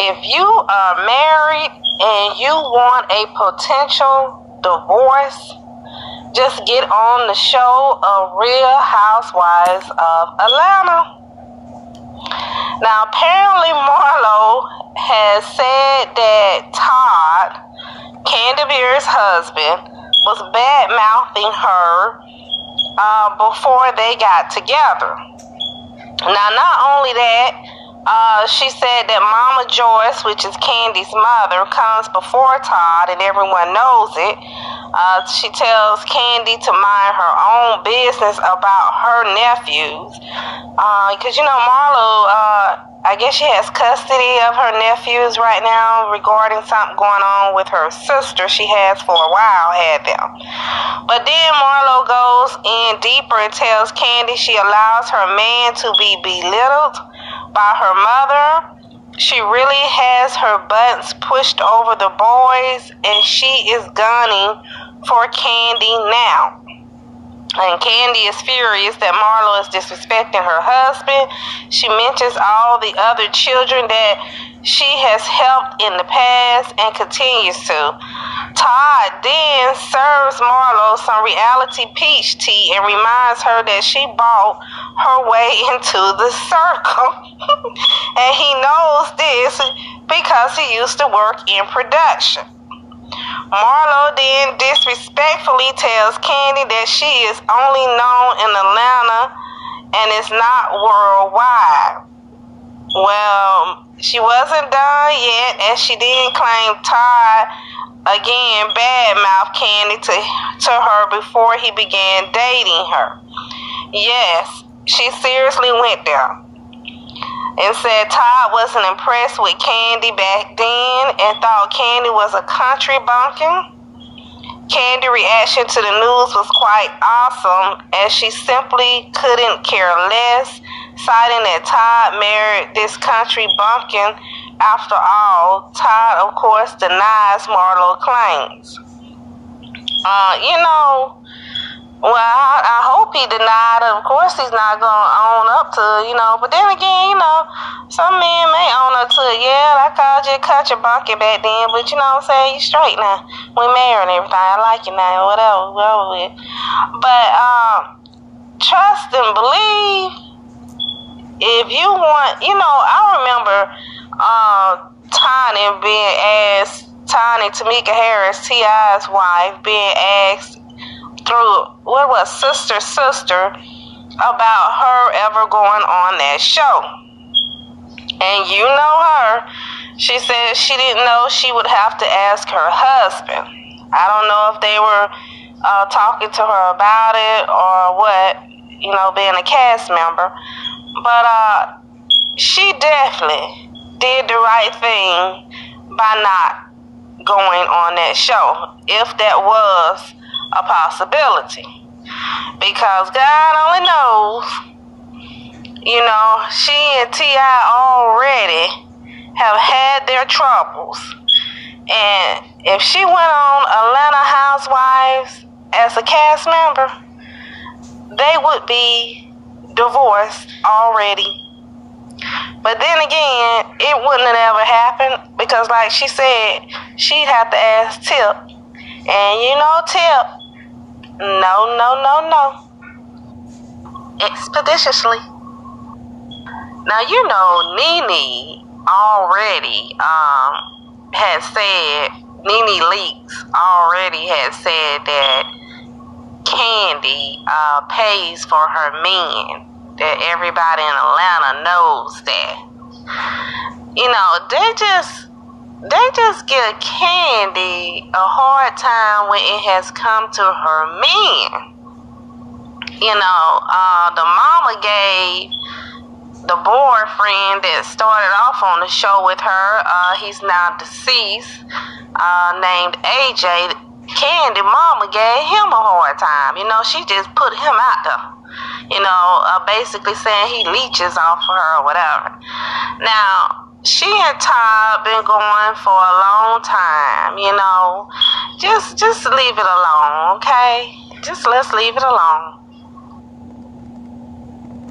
if you are married and you want a potential divorce, just get on the show of Real Housewives of Atlanta. Now, apparently, Marlo has said that Todd, Burruss' husband, was bad mouthing her uh, before they got together. Now, not only that, uh, she said that Mama Joyce, which is Kandi's mother, comes before Todd, and everyone knows it. Uh, she tells Kandi to mind her own business about her nephews, because uh, you know Marlo uh, I guess she has custody of her nephews right now regarding something going on with her sister. She has for a while had them. But then Marlo goes in deeper and tells Kandi she allows her man to be belittled by her mother. She really has her buttons pushed over the boys and she is gunning for Kandi now. And Kandi is furious that Marlo is disrespecting her husband. She mentions all the other children that she has helped in the past and continues to. Todd then serves Marlo some reality peach tea and reminds her that she bought her way into the circle. and he knows this because he used to work in production. Marlo then disrespectfully tells Kandi that she is only known in Atlanta and is not worldwide. Well, she wasn't done yet, as she didn't claim Todd again badmouth Kandi to, to her before he began dating her. Yes, she seriously went there and said Todd wasn't impressed with Kandi back then and thought Kandi was a country bumpkin. Kandi' reaction to the news was quite awesome as she simply couldn't care less, citing that Todd married this country bumpkin. After all, Todd, of course, denies Marlo claims. Uh, you know, well, I, I hope he denied it. Of course, he's not going to own up to you know. But then again, you know, some men may own up to it. Yeah, I called you a country bucket back then, but you know what I'm saying? You straight now. We married and everything. I like you now, whatever, whatever. But um, trust and believe. If you want, you know, I remember uh, Tiny being asked, Tiny Tameka Harris, T.I.'s wife, being asked through what was sister sister about her ever going on that show. And you know her. She said she didn't know she would have to ask her husband. I don't know if they were uh, talking to her about it or what, you know, being a cast member. But uh, she definitely did the right thing by not going on that show. If that was a possibility. Because God only knows, you know, she and T.I. already have had their troubles. And if she went on Atlanta Housewives as a cast member, they would be divorced already. But then again, it wouldn't have ever happened because, like she said, she'd have to ask Tip. And you know, Tip no, no, no, no. Expeditiously. Now you know Nene already um has said Nene Leakes already has said that Kandi uh, pays for her men. That everybody in Atlanta knows that. You know, they just they just give Kandi a hard time when it has come to her men. You know, uh, the mama gave the boyfriend that started off on the show with her, uh, he's now deceased, uh, named AJ. Kandi mama gave him a hard time. You know, she just put him out there. You know, uh, basically saying he leeches off of her or whatever. Now, she and Todd been going for a long time, you know. Just just leave it alone, okay? Just let's leave it alone.